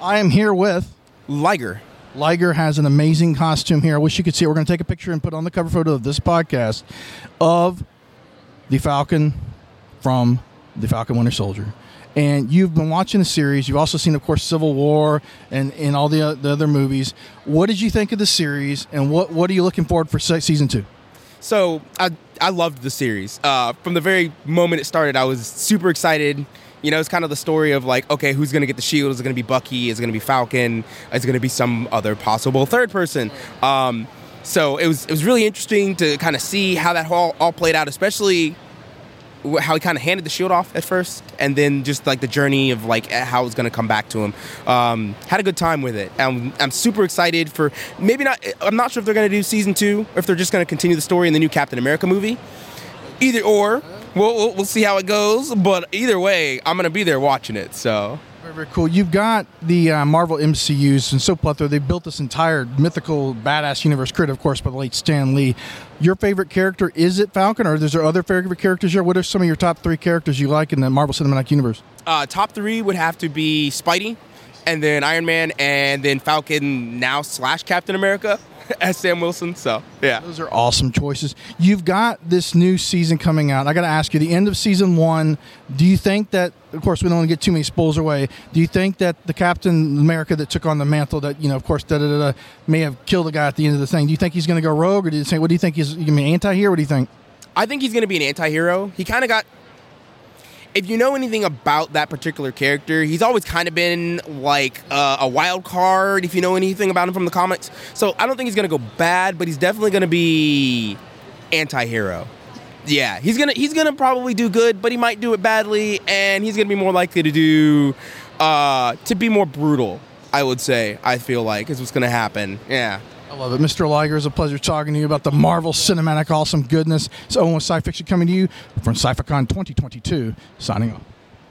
I am here with Liger. Liger has an amazing costume here. I wish you could see it. We're going to take a picture and put on the cover photo of this podcast of the Falcon from the Falcon Winter Soldier. And you've been watching the series. You've also seen, of course, Civil War and, and all the, uh, the other movies. What did you think of the series, and what, what are you looking forward for se- season two? So I I loved the series. Uh, from the very moment it started, I was super excited. You know, it's kind of the story of like, okay, who's going to get the shield? Is it going to be Bucky? Is it going to be Falcon? Is it going to be some other possible third person? Um, so it was it was really interesting to kind of see how that all, all played out, especially how he kind of handed the shield off at first, and then just like the journey of like how it's going to come back to him. Um, had a good time with it. I'm, I'm super excited for maybe not. I'm not sure if they're going to do season two or if they're just going to continue the story in the new Captain America movie. Either or, we'll, we'll, we'll see how it goes. But either way, I'm going to be there watching it. So Very, very cool. You've got the uh, Marvel MCUs and so plethora. They built this entire mythical, badass universe, created, of course, by the late Stan Lee. Your favorite character is it Falcon, or is there other favorite characters here? What are some of your top three characters you like in the Marvel Cinematic Universe? uh, top three would have to be Spidey, and then Iron Man, and then Falcon now slash Captain America as Sam Wilson. So yeah. Those are awesome choices. You've got this new season coming out. I got to ask you, the end of season one, do you think that, of course, we don't want to get too many spoilers away, do you think that the Captain America that took on the mantle that, you know, of course, da da da, da may have killed the guy at the end of the thing? Do you think he's going to go rogue, or do you think, what do you think he's going to be anti-hero? What do you think? I think he's going to be an anti-hero. He kind of got if you know anything about that particular character, he's always kind of been like uh, a wild card if you know anything about him from the comics. So I don't think he's to go bad, but he's definitely to be anti-hero. Yeah, he's to he's to probably do good, but he might do it badly and he's to be more likely to do uh to be more brutal, I would say. I feel like is what's to happen. Yeah. I love it. Mr. Liger, it's a pleasure talking to you about the Marvel Cinematic Awesome Goodness. It's Owen with Sci Fiction coming to you from SciFicon 2022. Signing off.